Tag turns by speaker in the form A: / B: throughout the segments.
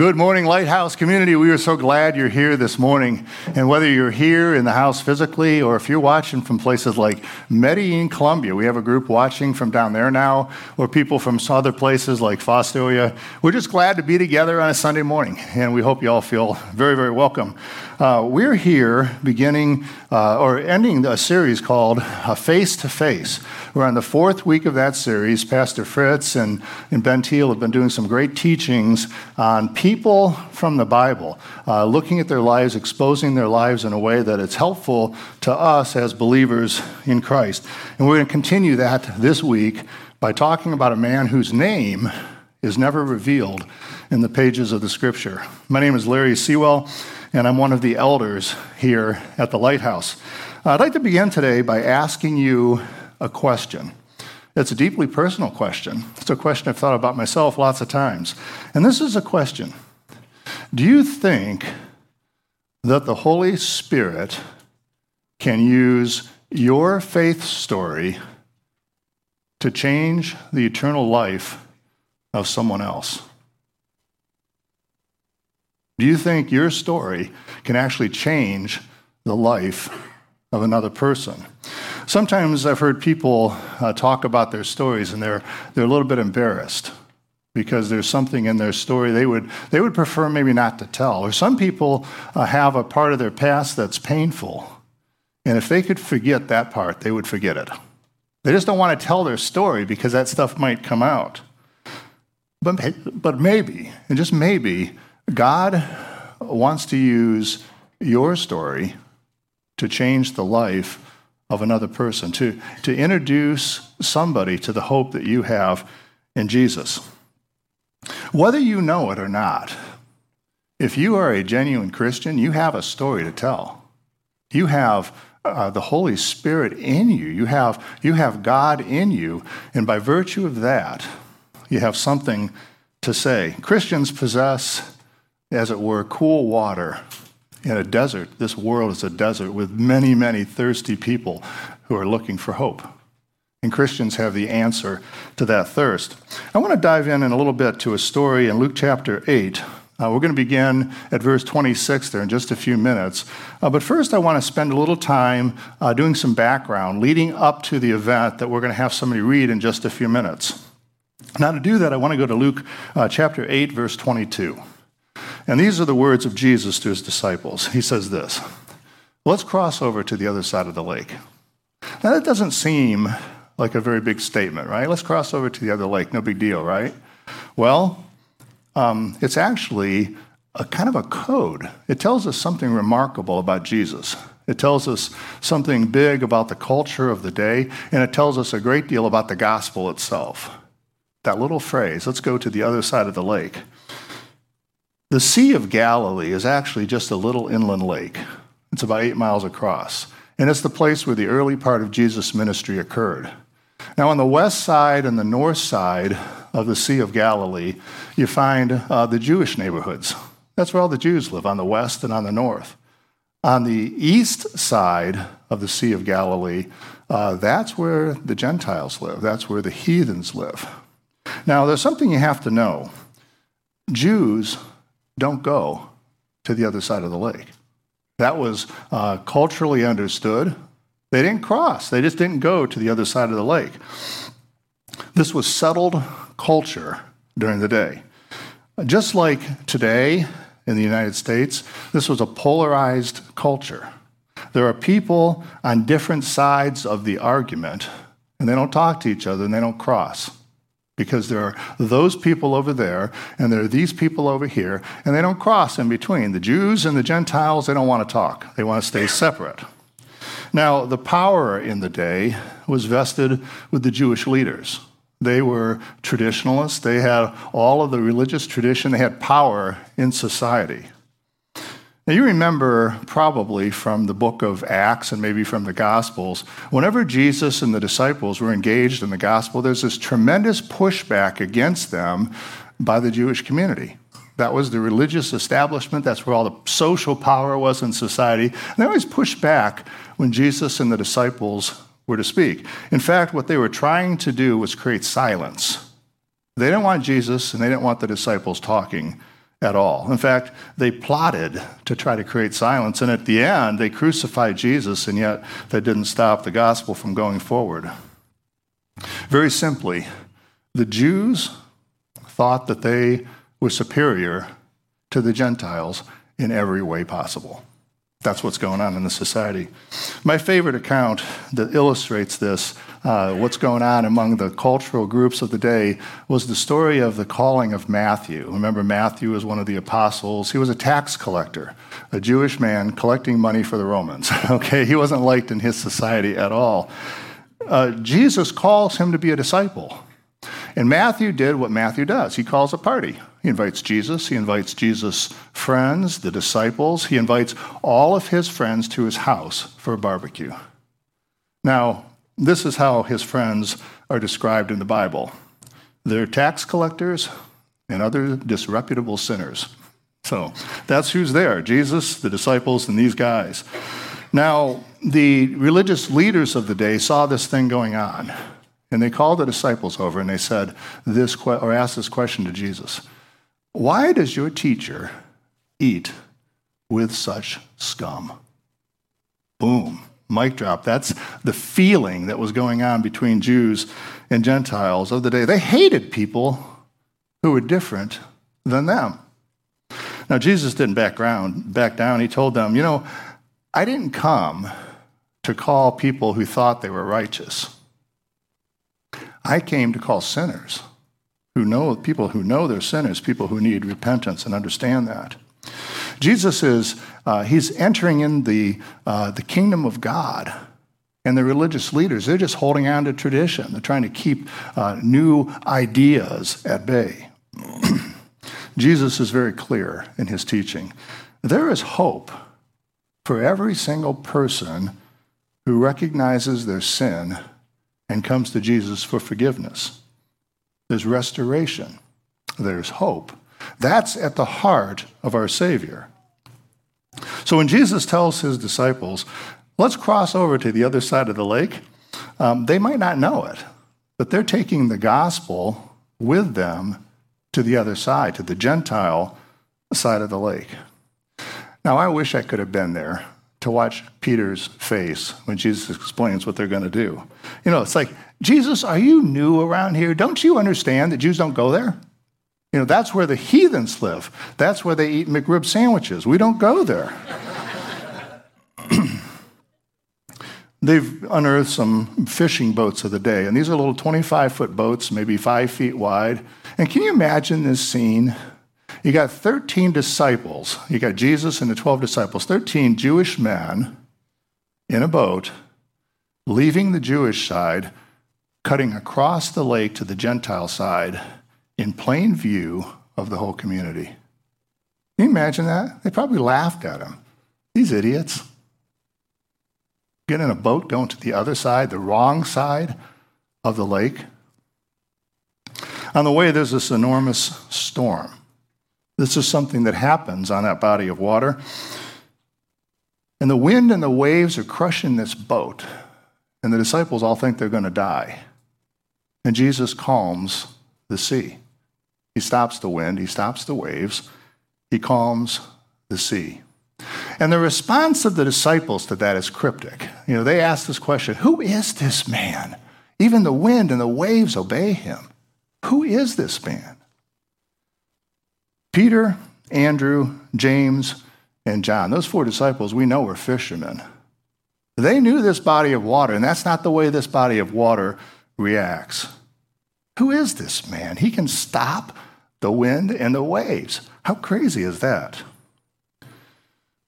A: Good morning, Lighthouse community. We are so glad you're here this morning. And whether you're here in the house physically or if you're watching from places like Medellin, Colombia, we have a group watching from down there now, or people from other places like Fostoria. We're just glad to be together on a Sunday morning, and we hope you all feel very, very welcome. Uh, we're here beginning uh, or ending a series called Face to Face. We're on the fourth week of that series. Pastor Fritz and, and Ben Thiel have been doing some great teachings on people from the Bible, uh, looking at their lives, exposing their lives in a way that it's helpful to us as believers in Christ. And we're going to continue that this week by talking about a man whose name is never revealed in the pages of the scripture. My name is Larry Sewell, and I'm one of the elders here at the Lighthouse. I'd like to begin today by asking you a question. It's a deeply personal question. It's a question I've thought about myself lots of times. And this is a question Do you think that the Holy Spirit can use your faith story to change the eternal life of someone else? Do you think your story can actually change the life of another person? Sometimes I've heard people uh, talk about their stories and they're, they're a little bit embarrassed because there's something in their story they would, they would prefer maybe not to tell. Or some people uh, have a part of their past that's painful. And if they could forget that part, they would forget it. They just don't want to tell their story because that stuff might come out. But, but maybe, and just maybe, God wants to use your story to change the life of another person, to, to introduce somebody to the hope that you have in Jesus. Whether you know it or not, if you are a genuine Christian, you have a story to tell. You have uh, the Holy Spirit in you. You have, you have God in you. And by virtue of that, you have something to say. Christians possess, as it were, cool water in a desert. This world is a desert with many, many thirsty people who are looking for hope. And Christians have the answer to that thirst. I want to dive in in a little bit to a story in Luke chapter 8. Uh, we're going to begin at verse 26 there in just a few minutes. Uh, but first, I want to spend a little time uh, doing some background leading up to the event that we're going to have somebody read in just a few minutes. Now, to do that, I want to go to Luke uh, chapter 8, verse 22. And these are the words of Jesus to his disciples. He says this Let's cross over to the other side of the lake. Now, that doesn't seem like a very big statement, right? Let's cross over to the other lake. No big deal, right? Well, um, it's actually a kind of a code. It tells us something remarkable about Jesus. It tells us something big about the culture of the day, and it tells us a great deal about the gospel itself. That little phrase, let's go to the other side of the lake. The Sea of Galilee is actually just a little inland lake. It's about eight miles across, and it's the place where the early part of Jesus' ministry occurred. Now, on the west side and the north side of the Sea of Galilee, you find uh, the Jewish neighborhoods. That's where all the Jews live, on the west and on the north. On the east side of the Sea of Galilee, uh, that's where the Gentiles live, that's where the heathens live. Now, there's something you have to know Jews don't go to the other side of the lake. That was uh, culturally understood. They didn't cross, they just didn't go to the other side of the lake. This was settled culture during the day. Just like today in the United States, this was a polarized culture. There are people on different sides of the argument, and they don't talk to each other and they don't cross because there are those people over there and there are these people over here, and they don't cross in between. The Jews and the Gentiles, they don't want to talk, they want to stay separate. Now, the power in the day was vested with the Jewish leaders. They were traditionalists, they had all of the religious tradition, they had power in society. Now, you remember probably from the book of Acts and maybe from the Gospels, whenever Jesus and the disciples were engaged in the gospel, there's this tremendous pushback against them by the Jewish community. That was the religious establishment. That's where all the social power was in society. And they always pushed back when Jesus and the disciples were to speak. In fact, what they were trying to do was create silence. They didn't want Jesus and they didn't want the disciples talking at all. In fact, they plotted to try to create silence, and at the end, they crucified Jesus, and yet that didn't stop the gospel from going forward. Very simply, the Jews thought that they were superior to the Gentiles in every way possible. That's what's going on in the society. My favorite account that illustrates this, uh, what's going on among the cultural groups of the day, was the story of the calling of Matthew. Remember, Matthew was one of the apostles. He was a tax collector, a Jewish man collecting money for the Romans. okay, he wasn't liked in his society at all. Uh, Jesus calls him to be a disciple. And Matthew did what Matthew does he calls a party. He invites Jesus, he invites Jesus' friends, the disciples, he invites all of his friends to his house for a barbecue. Now, this is how his friends are described in the Bible they're tax collectors and other disreputable sinners. So that's who's there Jesus, the disciples, and these guys. Now, the religious leaders of the day saw this thing going on. And they called the disciples over and they said this or asked this question to Jesus. Why does your teacher eat with such scum? Boom. Mic drop. That's the feeling that was going on between Jews and Gentiles of the day. They hated people who were different than them. Now, Jesus didn't back, ground, back down. He told them, You know, I didn't come to call people who thought they were righteous. I came to call sinners who know people who know they're sinners, people who need repentance and understand that. Jesus is uh, he's entering in the uh, the kingdom of God, and the religious leaders they're just holding on to tradition. They're trying to keep uh, new ideas at bay. Jesus is very clear in his teaching. There is hope for every single person who recognizes their sin and comes to Jesus for forgiveness. There's restoration, there's hope. That's at the heart of our Savior. So when Jesus tells his disciples, let's cross over to the other side of the lake, um, they might not know it, but they're taking the gospel with them to the other side, to the Gentile side of the lake. Now, I wish I could have been there to watch Peter's face when Jesus explains what they're going to do. You know, it's like, Jesus, are you new around here? Don't you understand that Jews don't go there? You know, that's where the heathens live. That's where they eat McRib sandwiches. We don't go there. They've unearthed some fishing boats of the day, and these are little 25 foot boats, maybe five feet wide. And can you imagine this scene? You got 13 disciples. You got Jesus and the 12 disciples, 13 Jewish men in a boat, leaving the Jewish side, cutting across the lake to the Gentile side in plain view of the whole community. Can you imagine that? They probably laughed at him. These idiots. Get in a boat going to the other side, the wrong side of the lake. On the way, there's this enormous storm. This is something that happens on that body of water. And the wind and the waves are crushing this boat, and the disciples all think they're going to die. And Jesus calms the sea. He stops the wind, he stops the waves, he calms the sea. And the response of the disciples to that is cryptic. You know, they ask this question Who is this man? Even the wind and the waves obey him. Who is this man? Peter, Andrew, James, and John, those four disciples we know were fishermen. They knew this body of water, and that's not the way this body of water reacts. Who is this man? He can stop the wind and the waves. How crazy is that?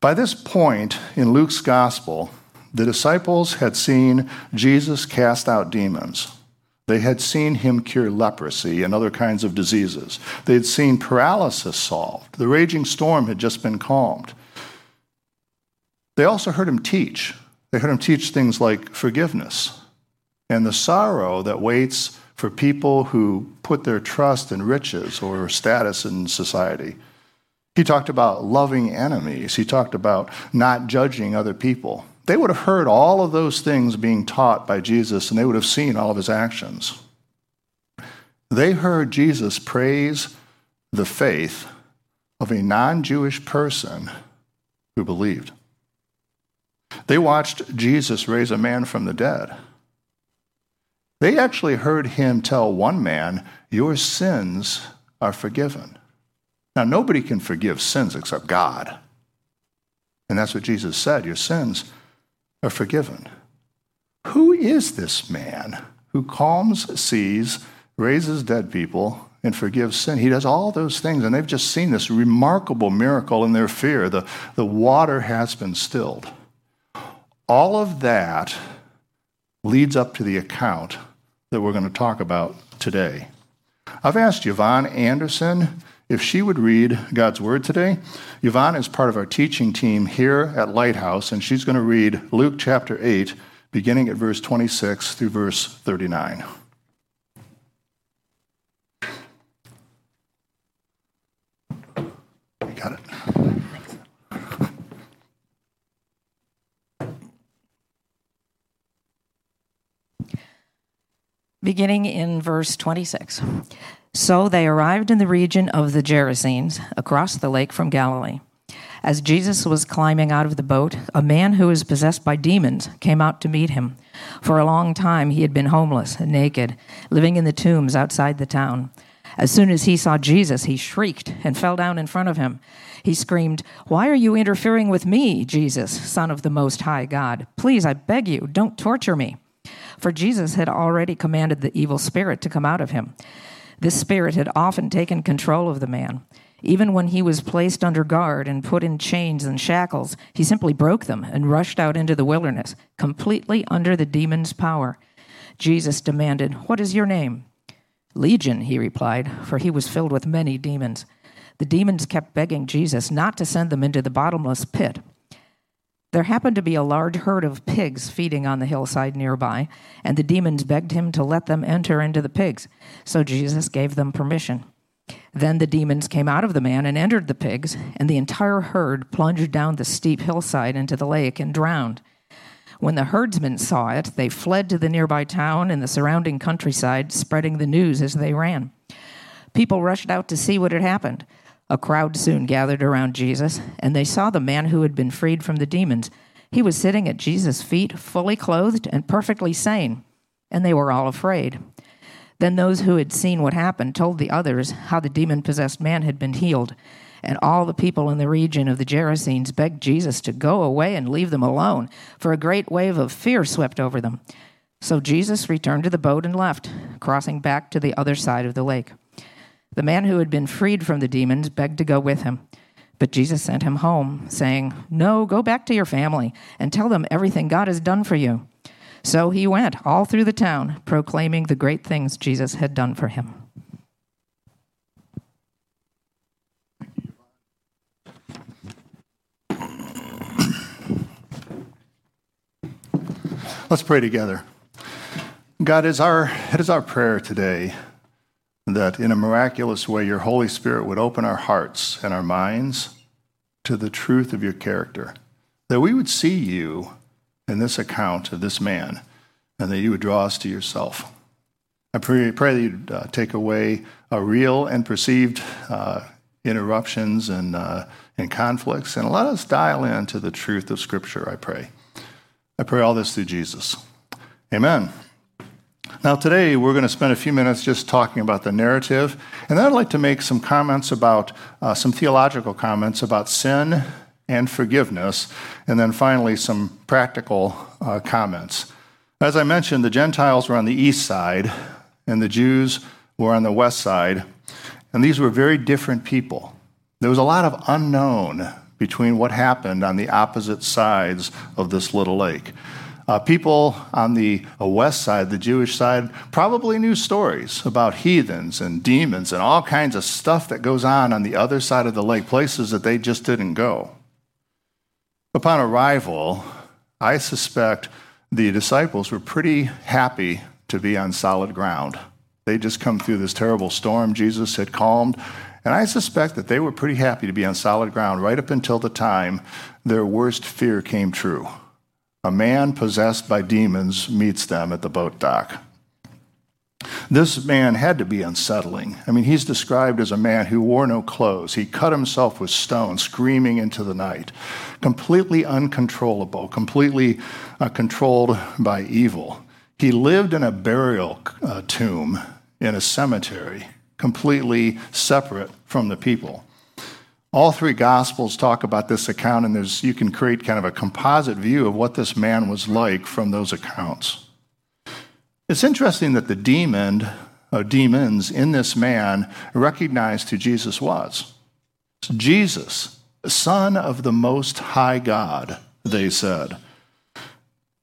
A: By this point in Luke's gospel, the disciples had seen Jesus cast out demons. They had seen him cure leprosy and other kinds of diseases. They had seen paralysis solved. The raging storm had just been calmed. They also heard him teach. They heard him teach things like forgiveness and the sorrow that waits for people who put their trust in riches or status in society. He talked about loving enemies. He talked about not judging other people. They would have heard all of those things being taught by Jesus and they would have seen all of his actions. They heard Jesus praise the faith of a non Jewish person who believed. They watched Jesus raise a man from the dead. They actually heard him tell one man, Your sins are forgiven. Now, nobody can forgive sins except God. And that's what Jesus said Your sins are forgiven. Who is this man who calms seas, raises dead people, and forgives sin? He does all those things, and they've just seen this remarkable miracle in their fear. The, the water has been stilled. All of that leads up to the account that we're going to talk about today. I've asked Yvonne Anderson if she would read God's Word today. Yvonne is part of our teaching team here at Lighthouse, and she's going to read Luke chapter 8, beginning at verse 26 through verse 39.
B: Beginning in verse 26. So they arrived in the region of the Gerasenes, across the lake from Galilee. As Jesus was climbing out of the boat, a man who was possessed by demons came out to meet him. For a long time he had been homeless and naked, living in the tombs outside the town. As soon as he saw Jesus, he shrieked and fell down in front of him. He screamed, Why are you interfering with me, Jesus, Son of the Most High God? Please, I beg you, don't torture me for Jesus had already commanded the evil spirit to come out of him. This spirit had often taken control of the man. Even when he was placed under guard and put in chains and shackles, he simply broke them and rushed out into the wilderness, completely under the demon's power. Jesus demanded, What is your name? Legion, he replied, for he was filled with many demons. The demons kept begging Jesus not to send them into the bottomless pit. There happened to be a large herd of pigs feeding on the hillside nearby, and the demons begged him to let them enter into the pigs. So Jesus gave them permission. Then the demons came out of the man and entered the pigs, and the entire herd plunged down the steep hillside into the lake and drowned. When the herdsmen saw it, they fled to the nearby town and the surrounding countryside, spreading the news as they ran. People rushed out to see what had happened. A crowd soon gathered around Jesus, and they saw the man who had been freed from the demons. He was sitting at Jesus' feet, fully clothed and perfectly sane, and they were all afraid. Then those who had seen what happened told the others how the demon possessed man had been healed. And all the people in the region of the Gerasenes begged Jesus to go away and leave them alone, for a great wave of fear swept over them. So Jesus returned to the boat and left, crossing back to the other side of the lake. The man who had been freed from the demons begged to go with him. But Jesus sent him home, saying, No, go back to your family and tell them everything God has done for you. So he went all through the town, proclaiming the great things Jesus had done for him.
A: Let's pray together. God, is our, it is our prayer today that in a miraculous way, your Holy Spirit would open our hearts and our minds to the truth of your character, that we would see you in this account of this man, and that you would draw us to yourself. I pray, pray that you'd uh, take away a real and perceived uh, interruptions and, uh, and conflicts, and let us dial in to the truth of Scripture, I pray. I pray all this through Jesus. Amen. Now, today we're going to spend a few minutes just talking about the narrative, and then I'd like to make some comments about uh, some theological comments about sin and forgiveness, and then finally some practical uh, comments. As I mentioned, the Gentiles were on the east side, and the Jews were on the west side, and these were very different people. There was a lot of unknown between what happened on the opposite sides of this little lake. Uh, people on the uh, west side, the Jewish side, probably knew stories about heathens and demons and all kinds of stuff that goes on on the other side of the lake, places that they just didn't go. Upon arrival, I suspect the disciples were pretty happy to be on solid ground. They just come through this terrible storm Jesus had calmed, and I suspect that they were pretty happy to be on solid ground right up until the time their worst fear came true. A man possessed by demons meets them at the boat dock. This man had to be unsettling. I mean, he's described as a man who wore no clothes. He cut himself with stones, screaming into the night, completely uncontrollable, completely uh, controlled by evil. He lived in a burial uh, tomb in a cemetery, completely separate from the people. All three gospels talk about this account, and there's, you can create kind of a composite view of what this man was like from those accounts. It's interesting that the demon, or demons in this man recognized who Jesus was. Jesus, Son of the Most High God, they said.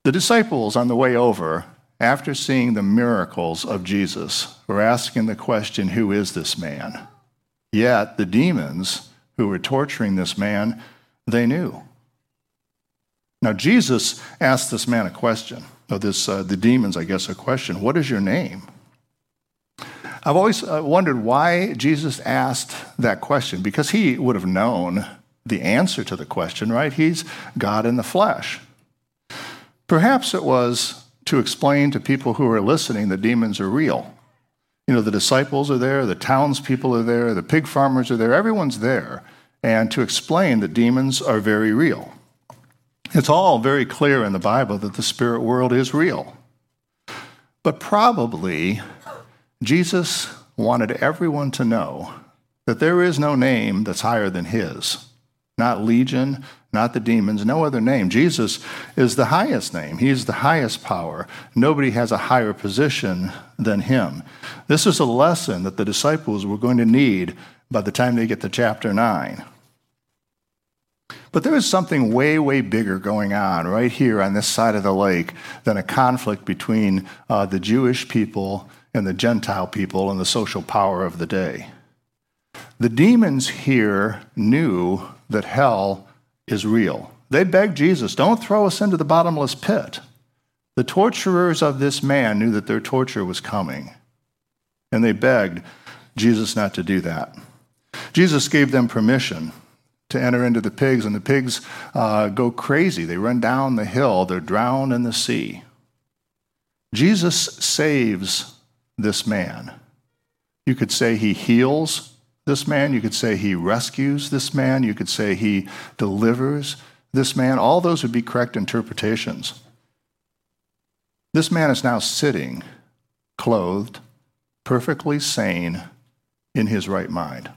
A: The disciples on the way over, after seeing the miracles of Jesus, were asking the question, Who is this man? Yet the demons who were torturing this man, they knew. Now, Jesus asked this man a question of this, uh, the demons, I guess, a question What is your name? I've always uh, wondered why Jesus asked that question, because he would have known the answer to the question, right? He's God in the flesh. Perhaps it was to explain to people who are listening that demons are real. You know, the disciples are there, the townspeople are there, the pig farmers are there, everyone's there, and to explain that demons are very real. It's all very clear in the Bible that the spirit world is real. But probably Jesus wanted everyone to know that there is no name that's higher than his. Not legion, not the demons, no other name. Jesus is the highest name. He's the highest power. Nobody has a higher position than him. This is a lesson that the disciples were going to need by the time they get to chapter 9. But there is something way, way bigger going on right here on this side of the lake than a conflict between uh, the Jewish people and the Gentile people and the social power of the day. The demons here knew that hell is real. They begged Jesus, don't throw us into the bottomless pit. The torturers of this man knew that their torture was coming, and they begged Jesus not to do that. Jesus gave them permission to enter into the pigs, and the pigs uh, go crazy. They run down the hill, they're drowned in the sea. Jesus saves this man. You could say he heals this man. You could say he rescues this man. You could say he delivers this man. All those would be correct interpretations. This man is now sitting, clothed, perfectly sane, in his right mind.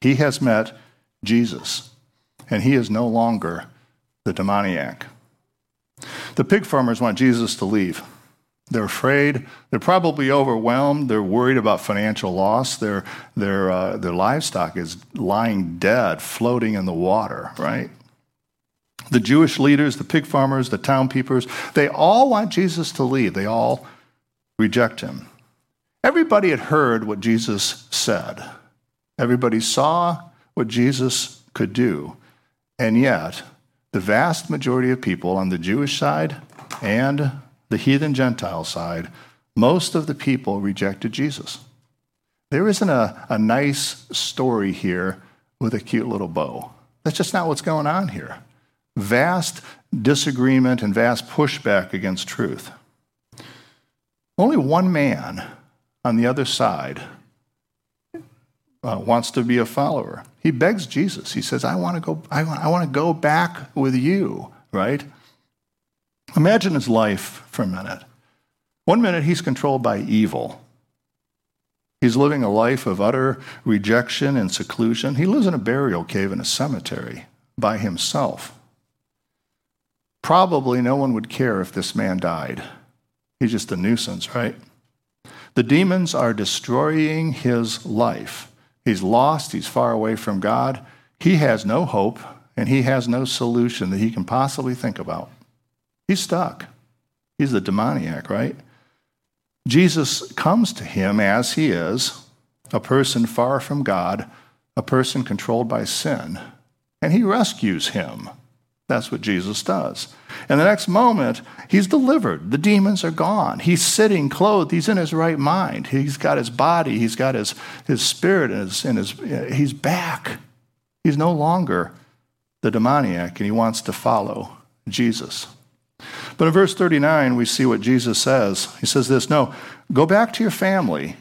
A: He has met Jesus, and he is no longer the demoniac. The pig farmers want Jesus to leave. They're afraid. They're probably overwhelmed. They're worried about financial loss. Their, their, uh, their livestock is lying dead, floating in the water, right? The Jewish leaders, the pig farmers, the town peepers, they all want Jesus to leave. They all reject him. Everybody had heard what Jesus said. Everybody saw what Jesus could do. And yet, the vast majority of people on the Jewish side and the heathen Gentile side, most of the people rejected Jesus. There isn't a, a nice story here with a cute little bow. That's just not what's going on here. Vast disagreement and vast pushback against truth. Only one man on the other side uh, wants to be a follower. He begs Jesus. He says, I want to go, I want, I want to go back with you, right? Imagine his life for a minute. One minute he's controlled by evil. He's living a life of utter rejection and seclusion. He lives in a burial cave in a cemetery by himself. Probably no one would care if this man died. He's just a nuisance, right? The demons are destroying his life. He's lost, he's far away from God. He has no hope, and he has no solution that he can possibly think about. He's stuck. He's the demoniac, right? Jesus comes to him as he is, a person far from God, a person controlled by sin, and he rescues him. That's what Jesus does. And the next moment, he's delivered. The demons are gone. He's sitting clothed. He's in his right mind. He's got his body. He's got his, his spirit, and his, and his, he's back. He's no longer the demoniac, and he wants to follow Jesus. But in verse 39, we see what Jesus says. He says this No, go back to your family,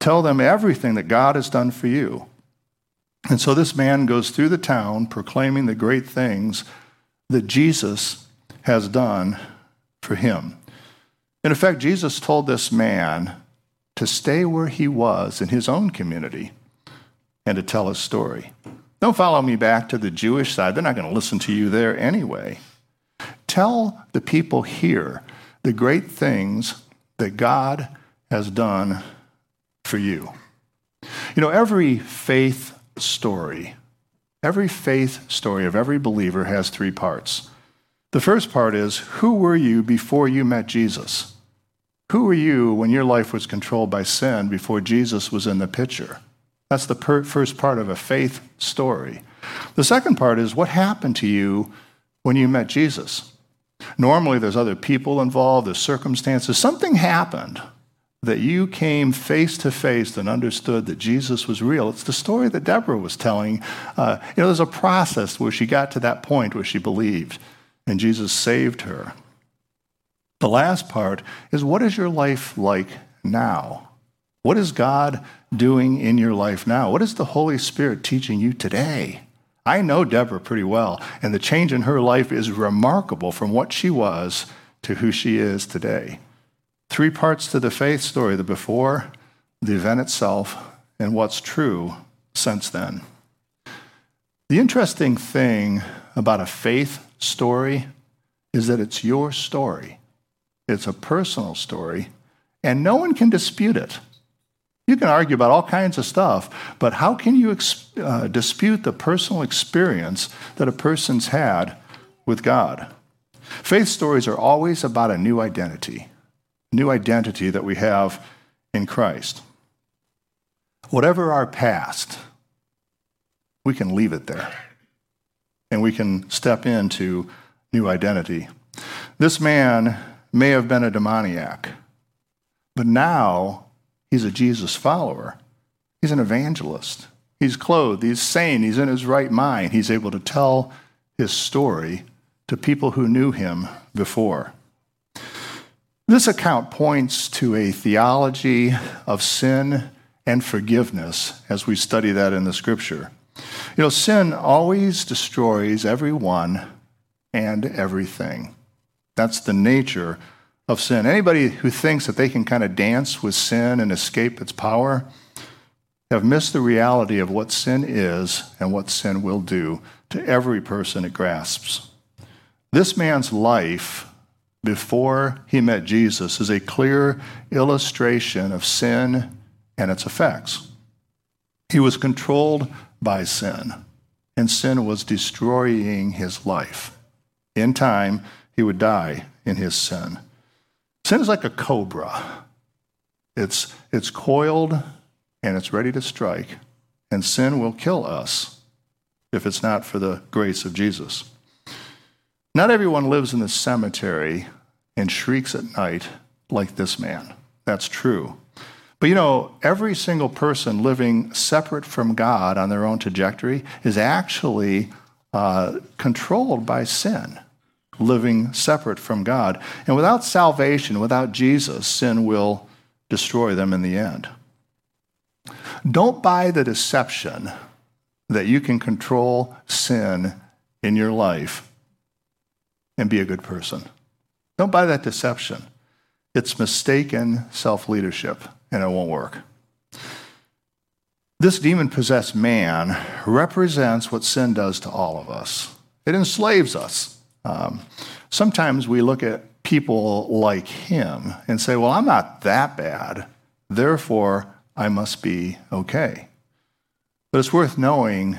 A: tell them everything that God has done for you. And so this man goes through the town proclaiming the great things that Jesus has done for him. In effect, Jesus told this man to stay where he was in his own community and to tell his story. Don't follow me back to the Jewish side. They're not going to listen to you there anyway. Tell the people here the great things that God has done for you. You know, every faith story Every faith story of every believer has three parts. The first part is Who were you before you met Jesus? Who were you when your life was controlled by sin before Jesus was in the picture? That's the per- first part of a faith story. The second part is What happened to you when you met Jesus? Normally, there's other people involved, there's circumstances. Something happened that you came face to face and understood that Jesus was real. It's the story that Deborah was telling. Uh, you know, there's a process where she got to that point where she believed, and Jesus saved her. The last part is what is your life like now? What is God doing in your life now? What is the Holy Spirit teaching you today? I know Deborah pretty well, and the change in her life is remarkable from what she was to who she is today. Three parts to the faith story the before, the event itself, and what's true since then. The interesting thing about a faith story is that it's your story. It's a personal story, and no one can dispute it. You can argue about all kinds of stuff, but how can you uh, dispute the personal experience that a person's had with God? Faith stories are always about a new identity new identity that we have in Christ. Whatever our past, we can leave it there and we can step into new identity. This man may have been a demoniac, but now he's a Jesus follower. He's an evangelist. He's clothed, he's sane, he's in his right mind. He's able to tell his story to people who knew him before. This account points to a theology of sin and forgiveness as we study that in the scripture. You know, sin always destroys everyone and everything. That's the nature of sin. Anybody who thinks that they can kind of dance with sin and escape its power have missed the reality of what sin is and what sin will do to every person it grasps. This man's life before he met Jesus is a clear illustration of sin and its effects. He was controlled by sin, and sin was destroying his life. In time, he would die in his sin. Sin is like a cobra. It's, it's coiled and it's ready to strike, and sin will kill us if it's not for the grace of Jesus. Not everyone lives in the cemetery and shrieks at night like this man. That's true. But you know, every single person living separate from God on their own trajectory is actually uh, controlled by sin, living separate from God. And without salvation, without Jesus, sin will destroy them in the end. Don't buy the deception that you can control sin in your life and be a good person. Don't buy that deception. It's mistaken self leadership, and it won't work. This demon possessed man represents what sin does to all of us it enslaves us. Um, sometimes we look at people like him and say, Well, I'm not that bad, therefore I must be okay. But it's worth knowing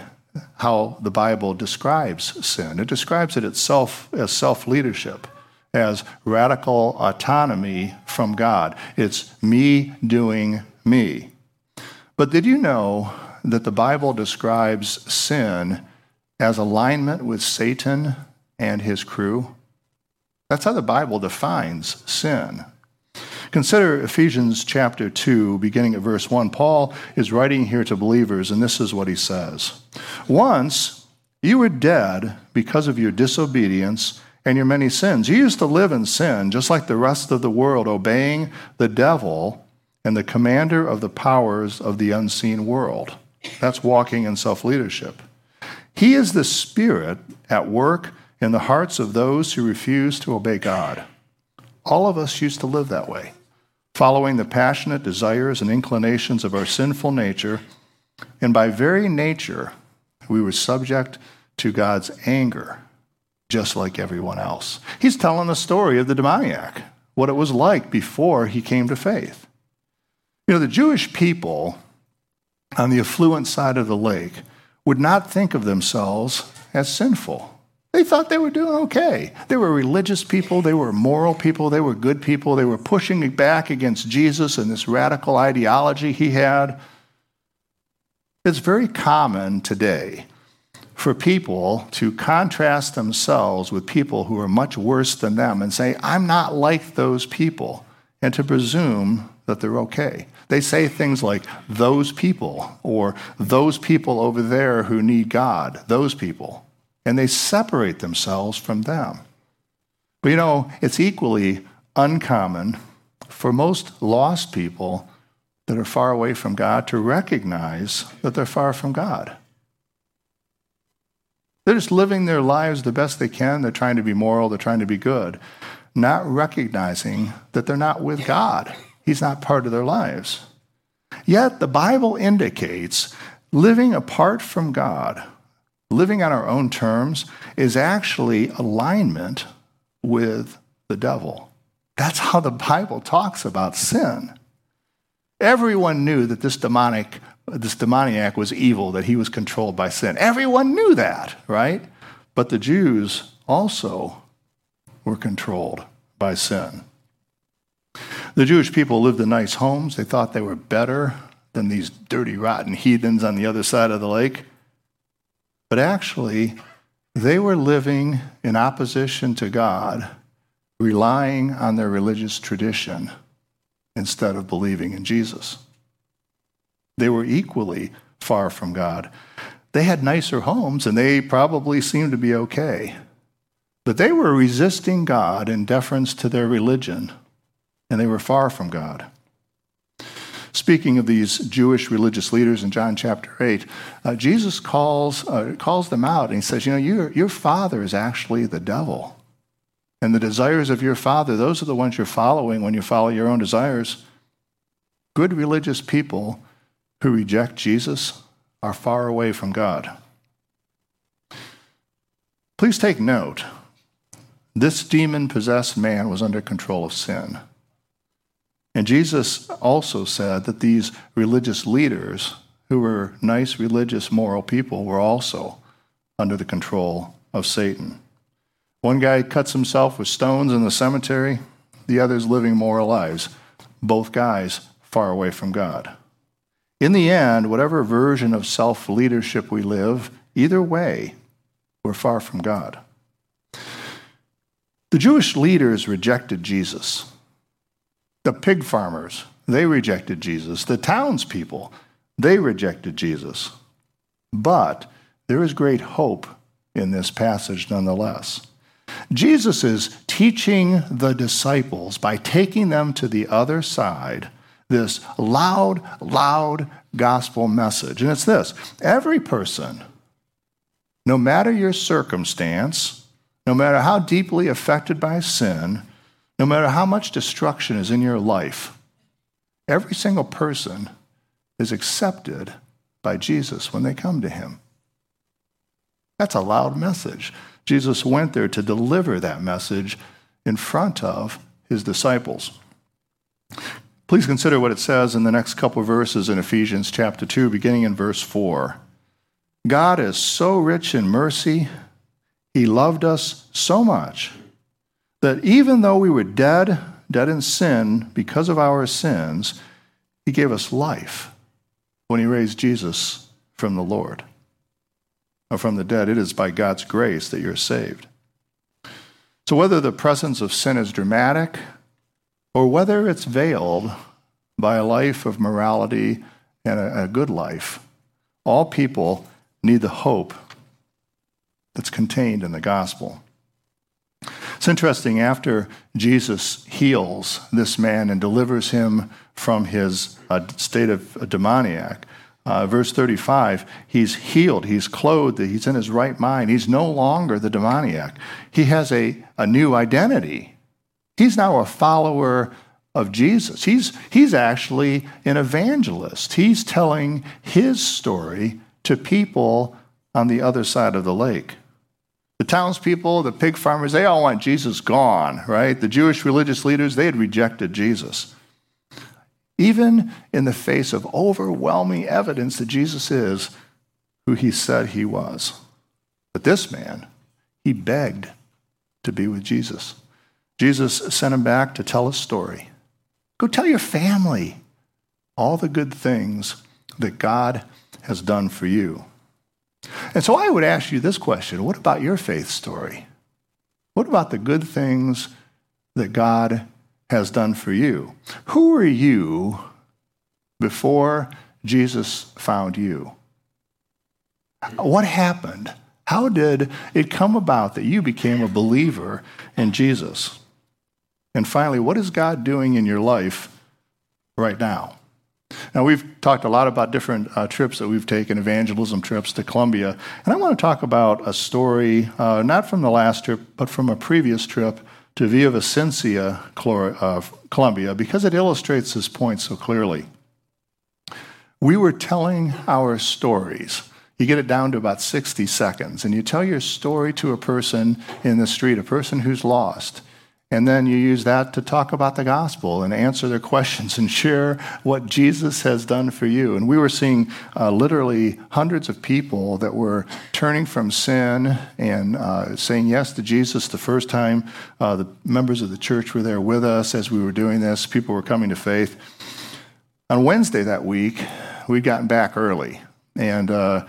A: how the Bible describes sin. It describes it itself as self leadership as radical autonomy from God. It's me doing me. But did you know that the Bible describes sin as alignment with Satan and his crew? That's how the Bible defines sin. Consider Ephesians chapter 2, beginning at verse 1. Paul is writing here to believers, and this is what he says Once you were dead because of your disobedience and your many sins. You used to live in sin, just like the rest of the world, obeying the devil and the commander of the powers of the unseen world. That's walking in self leadership. He is the spirit at work in the hearts of those who refuse to obey God. All of us used to live that way, following the passionate desires and inclinations of our sinful nature, and by very nature, we were subject to God's anger, just like everyone else. He's telling the story of the demoniac, what it was like before he came to faith. You know, the Jewish people on the affluent side of the lake would not think of themselves as sinful. They thought they were doing okay. They were religious people, they were moral people, they were good people, they were pushing back against Jesus and this radical ideology he had. It's very common today for people to contrast themselves with people who are much worse than them and say, I'm not like those people, and to presume that they're okay. They say things like, those people, or those people over there who need God, those people. And they separate themselves from them. But you know, it's equally uncommon for most lost people that are far away from God to recognize that they're far from God. They're just living their lives the best they can. They're trying to be moral, they're trying to be good, not recognizing that they're not with God. He's not part of their lives. Yet the Bible indicates living apart from God, living on our own terms, is actually alignment with the devil. That's how the Bible talks about sin. Everyone knew that this demonic this demoniac was evil, that he was controlled by sin. Everyone knew that, right? But the Jews also were controlled by sin. The Jewish people lived in nice homes. They thought they were better than these dirty, rotten heathens on the other side of the lake. But actually, they were living in opposition to God, relying on their religious tradition instead of believing in Jesus. They were equally far from God. They had nicer homes and they probably seemed to be okay. But they were resisting God in deference to their religion and they were far from God. Speaking of these Jewish religious leaders in John chapter 8, uh, Jesus calls, uh, calls them out and he says, You know, your, your father is actually the devil. And the desires of your father, those are the ones you're following when you follow your own desires. Good religious people who reject Jesus are far away from God. Please take note this demon possessed man was under control of sin. And Jesus also said that these religious leaders, who were nice, religious, moral people, were also under the control of Satan. One guy cuts himself with stones in the cemetery, the other's living moral lives. Both guys far away from God. In the end, whatever version of self leadership we live, either way, we're far from God. The Jewish leaders rejected Jesus. The pig farmers, they rejected Jesus. The townspeople, they rejected Jesus. But there is great hope in this passage nonetheless. Jesus is teaching the disciples by taking them to the other side this loud, loud gospel message. And it's this every person, no matter your circumstance, no matter how deeply affected by sin, no matter how much destruction is in your life, every single person is accepted by Jesus when they come to him. That's a loud message. Jesus went there to deliver that message in front of his disciples. Please consider what it says in the next couple verses in Ephesians chapter 2, beginning in verse 4. God is so rich in mercy, he loved us so much that even though we were dead, dead in sin because of our sins, he gave us life when he raised Jesus from the Lord or from the dead. It is by God's grace that you're saved. So, whether the presence of sin is dramatic or whether it's veiled by a life of morality and a, a good life, all people need the hope that's contained in the gospel. It's interesting, after Jesus heals this man and delivers him from his uh, state of a demoniac, uh, verse 35, he's healed, he's clothed, he's in his right mind. He's no longer the demoniac. He has a, a new identity. He's now a follower of Jesus. He's, he's actually an evangelist. He's telling his story to people on the other side of the lake. The townspeople, the pig farmers, they all want Jesus gone, right? The Jewish religious leaders, they had rejected Jesus. Even in the face of overwhelming evidence that Jesus is who he said he was. But this man, he begged to be with Jesus. Jesus sent him back to tell his story. Go tell your family all the good things that God has done for you. And so I would ask you this question What about your faith story? What about the good things that God has done for you? Who were you before Jesus found you? What happened? How did it come about that you became a believer in Jesus? And finally, what is God doing in your life right now? Now, we've talked a lot about different uh, trips that we've taken, evangelism trips to Colombia. And I want to talk about a story, uh, not from the last trip, but from a previous trip to Villavicencio, uh, Colombia, because it illustrates this point so clearly. We were telling our stories. You get it down to about 60 seconds, and you tell your story to a person in the street, a person who's lost. And then you use that to talk about the gospel and answer their questions and share what Jesus has done for you. And we were seeing uh, literally hundreds of people that were turning from sin and uh, saying yes to Jesus the first time. Uh, the members of the church were there with us as we were doing this. People were coming to faith. On Wednesday that week, we'd gotten back early. And uh,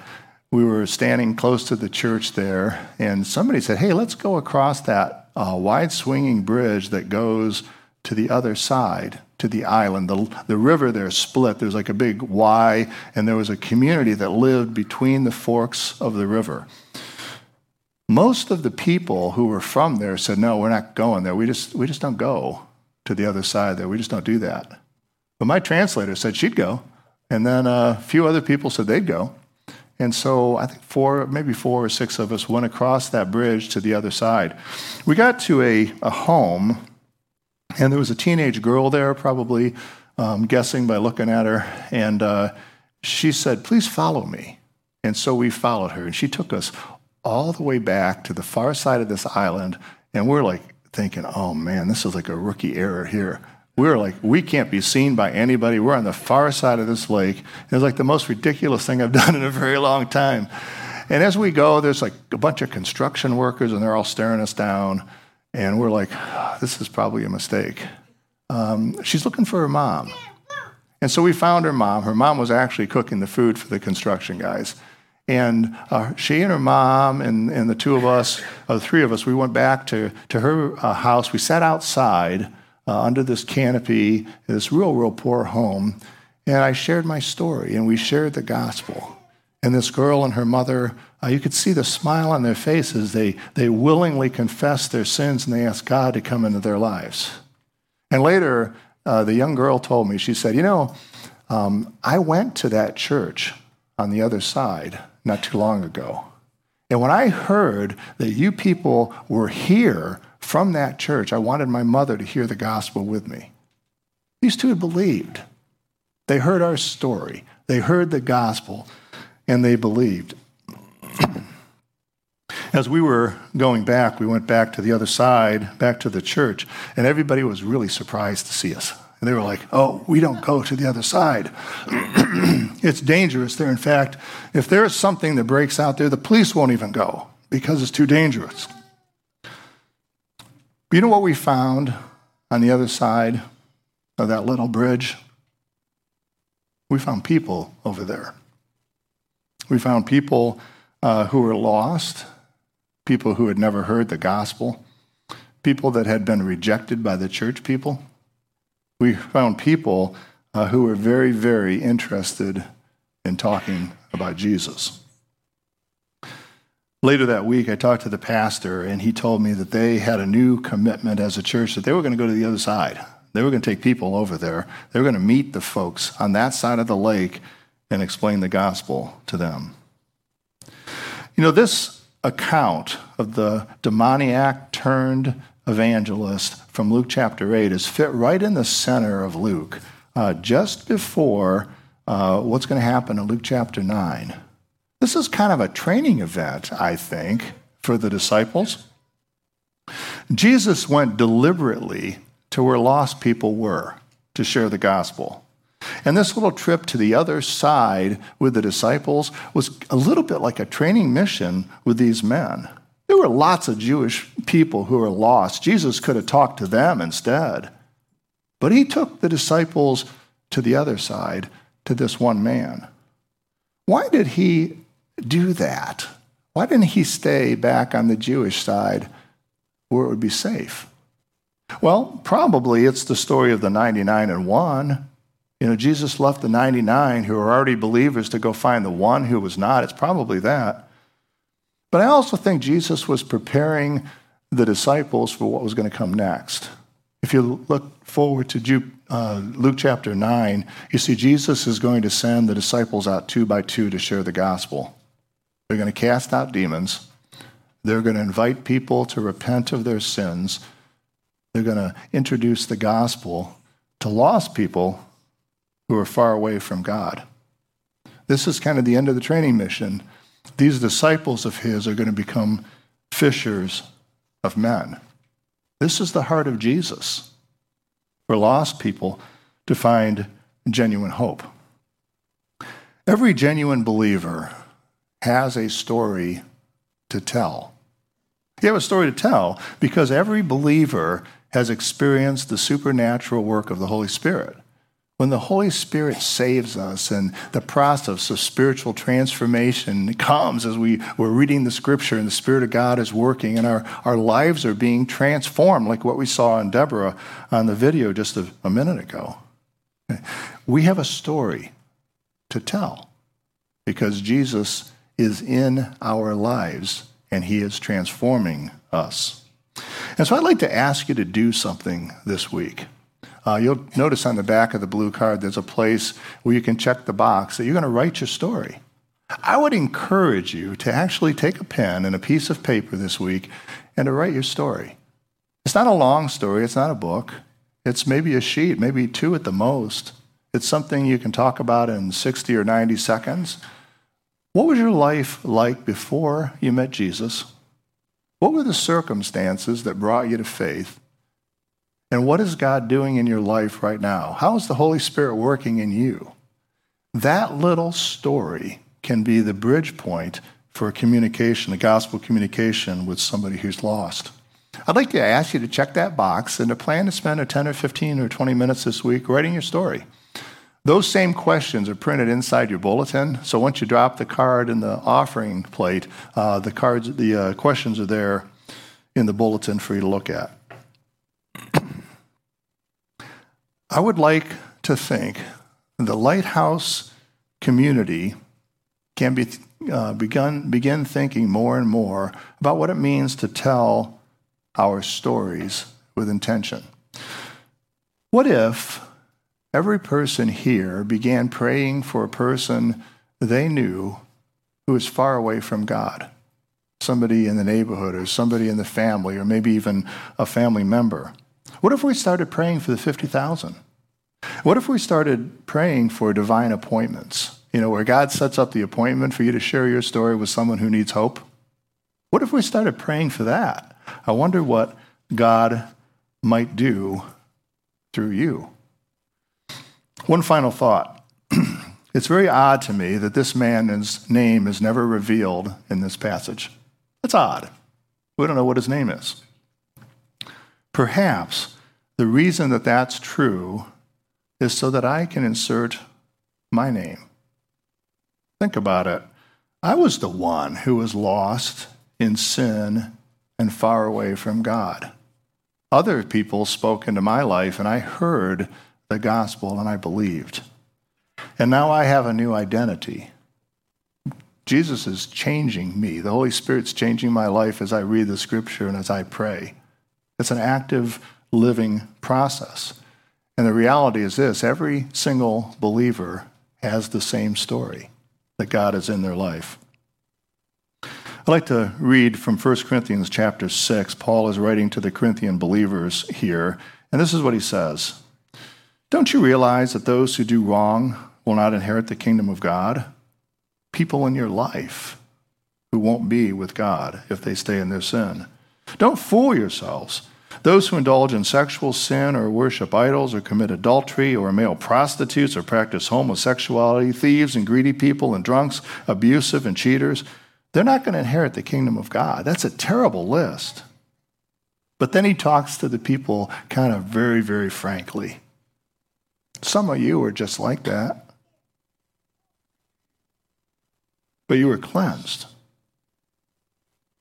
A: we were standing close to the church there, and somebody said, Hey, let's go across that a wide swinging bridge that goes to the other side, to the island. The, the river there split. There's like a big Y, and there was a community that lived between the forks of the river. Most of the people who were from there said, No, we're not going there. We just, we just don't go to the other side there. We just don't do that. But my translator said she'd go. And then a few other people said they'd go. And so I think four, maybe four or six of us went across that bridge to the other side. We got to a, a home, and there was a teenage girl there, probably um, guessing by looking at her. And uh, she said, Please follow me. And so we followed her. And she took us all the way back to the far side of this island. And we're like thinking, Oh man, this is like a rookie error here we were like, we can't be seen by anybody. We're on the far side of this lake. It was like the most ridiculous thing I've done in a very long time. And as we go, there's like a bunch of construction workers, and they're all staring us down. And we're like, this is probably a mistake. Um, she's looking for her mom. And so we found her mom. Her mom was actually cooking the food for the construction guys. And uh, she and her mom and, and the two of us, uh, the three of us, we went back to, to her uh, house. We sat outside uh, under this canopy, this real, real poor home. And I shared my story, and we shared the gospel. And this girl and her mother, uh, you could see the smile on their faces. They, they willingly confessed their sins and they asked God to come into their lives. And later, uh, the young girl told me, she said, You know, um, I went to that church on the other side not too long ago. And when I heard that you people were here from that church, I wanted my mother to hear the gospel with me. These two had believed. They heard our story, they heard the gospel, and they believed. As we were going back, we went back to the other side, back to the church, and everybody was really surprised to see us. And they were like, oh, we don't go to the other side. it's dangerous there. In fact, if there's something that breaks out there, the police won't even go because it's too dangerous. You know what we found on the other side of that little bridge? We found people over there. We found people uh, who were lost, people who had never heard the gospel, people that had been rejected by the church people. We found people uh, who were very, very interested in talking about Jesus. Later that week, I talked to the pastor, and he told me that they had a new commitment as a church that they were going to go to the other side. They were going to take people over there. They were going to meet the folks on that side of the lake and explain the gospel to them. You know, this account of the demoniac turned evangelist from Luke chapter 8 is fit right in the center of Luke, uh, just before uh, what's going to happen in Luke chapter 9. This is kind of a training event, I think, for the disciples. Jesus went deliberately to where lost people were to share the gospel. And this little trip to the other side with the disciples was a little bit like a training mission with these men. There were lots of Jewish people who were lost. Jesus could have talked to them instead. But he took the disciples to the other side, to this one man. Why did he do that? Why didn't he stay back on the Jewish side where it would be safe? Well, probably it's the story of the 99 and 1. You know, Jesus left the 99 who were already believers to go find the one who was not. It's probably that. But I also think Jesus was preparing the disciples for what was going to come next. If you look forward to uh, Luke chapter 9, you see Jesus is going to send the disciples out two by two to share the gospel. They're going to cast out demons. They're going to invite people to repent of their sins. They're going to introduce the gospel to lost people who are far away from God. This is kind of the end of the training mission. These disciples of his are going to become fishers of men. This is the heart of Jesus for lost people to find genuine hope. Every genuine believer has a story to tell. You have a story to tell because every believer has experienced the supernatural work of the Holy Spirit. When the Holy Spirit saves us and the process of spiritual transformation comes as we, we're reading the scripture and the Spirit of God is working and our, our lives are being transformed, like what we saw in Deborah on the video just a, a minute ago. We have a story to tell because Jesus is in our lives and he is transforming us. And so I'd like to ask you to do something this week. Uh, you'll notice on the back of the blue card there's a place where you can check the box that you're going to write your story. I would encourage you to actually take a pen and a piece of paper this week and to write your story. It's not a long story, it's not a book. It's maybe a sheet, maybe two at the most. It's something you can talk about in 60 or 90 seconds. What was your life like before you met Jesus? What were the circumstances that brought you to faith? And what is God doing in your life right now? How is the Holy Spirit working in you? That little story can be the bridge point for communication, a gospel communication with somebody who's lost. I'd like to ask you to check that box and to plan to spend a 10 or 15 or 20 minutes this week writing your story. Those same questions are printed inside your bulletin. So once you drop the card in the offering plate, uh, the cards, the uh, questions are there in the bulletin for you to look at. I would like to think the lighthouse community can be, uh, begun, begin thinking more and more about what it means to tell our stories with intention. What if every person here began praying for a person they knew who is far away from God? Somebody in the neighborhood, or somebody in the family, or maybe even a family member. What if we started praying for the 50,000? What if we started praying for divine appointments? You know, where God sets up the appointment for you to share your story with someone who needs hope? What if we started praying for that? I wonder what God might do through you. One final thought. it's very odd to me that this man's name is never revealed in this passage. That's odd. We don't know what his name is. Perhaps the reason that that's true is so that I can insert my name. Think about it. I was the one who was lost in sin and far away from God. Other people spoke into my life, and I heard the gospel and I believed. And now I have a new identity. Jesus is changing me. The Holy Spirit's changing my life as I read the scripture and as I pray. It's an active, living process. And the reality is this every single believer has the same story that God is in their life. I'd like to read from 1 Corinthians chapter 6. Paul is writing to the Corinthian believers here, and this is what he says Don't you realize that those who do wrong will not inherit the kingdom of God? People in your life who won't be with God if they stay in their sin. Don't fool yourselves. Those who indulge in sexual sin or worship idols or commit adultery or male prostitutes or practice homosexuality, thieves and greedy people and drunks, abusive and cheaters, they're not going to inherit the kingdom of God. That's a terrible list. But then he talks to the people kind of very, very frankly. Some of you are just like that. But you were cleansed.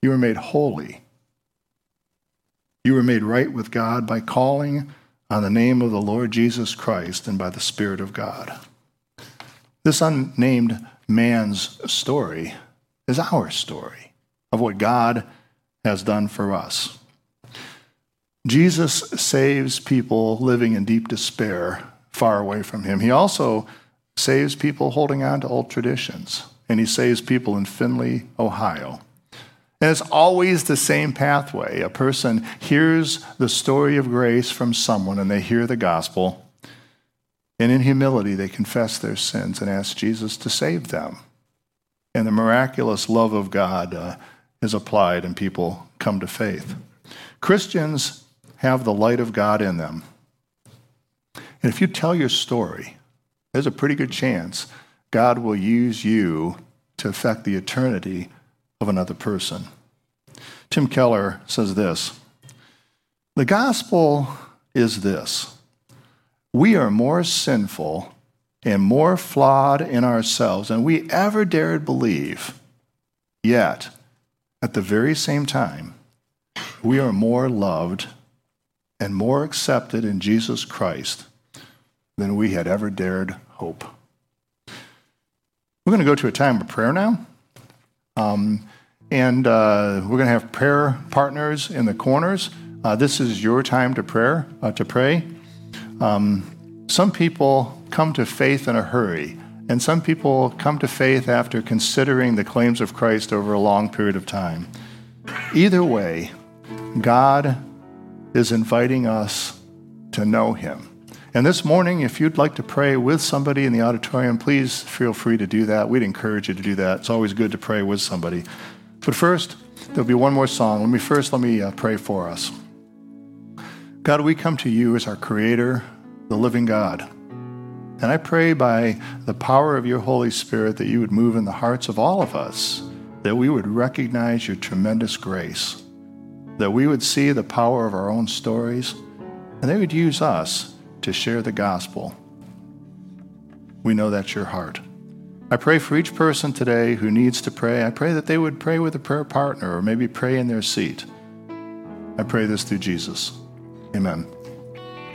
A: You were made holy. You were made right with God by calling on the name of the Lord Jesus Christ and by the Spirit of God. This unnamed man's story is our story of what God has done for us. Jesus saves people living in deep despair far away from him. He also saves people holding on to old traditions, and he saves people in Findlay, Ohio. And it's always the same pathway. A person hears the story of grace from someone and they hear the gospel. And in humility, they confess their sins and ask Jesus to save them. And the miraculous love of God uh, is applied and people come to faith. Christians have the light of God in them. And if you tell your story, there's a pretty good chance God will use you to affect the eternity of another person. Tim Keller says this The gospel is this we are more sinful and more flawed in ourselves than we ever dared believe. Yet, at the very same time, we are more loved and more accepted in Jesus Christ than we had ever dared hope. We're going to go to a time of prayer now. Um, and uh, we're going to have prayer partners in the corners. Uh, this is your time to prayer uh, to pray. Um, some people come to faith in a hurry, and some people come to faith after considering the claims of Christ over a long period of time. Either way, God is inviting us to know Him. And this morning, if you'd like to pray with somebody in the auditorium, please feel free to do that. We'd encourage you to do that. It's always good to pray with somebody. But first, there'll be one more song. Let me first let me uh, pray for us. God, we come to you as our creator, the living God. And I pray by the power of your Holy Spirit that you would move in the hearts of all of us, that we would recognize your tremendous grace, that we would see the power of our own stories, and they would use us to share the gospel. We know that's your heart. I pray for each person today who needs to pray. I pray that they would pray with a prayer partner or maybe pray in their seat. I pray this through Jesus. Amen.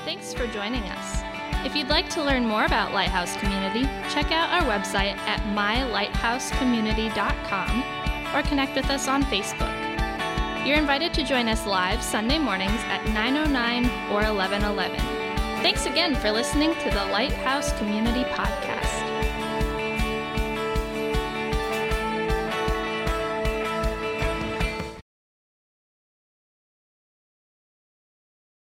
C: Thanks for joining us. If you'd like to learn more about Lighthouse Community, check out our website at mylighthousecommunity.com or connect with us on Facebook. You're invited to join us live Sunday mornings at 9:09 or 11:11. Thanks again for listening to the Lighthouse Community Podcast.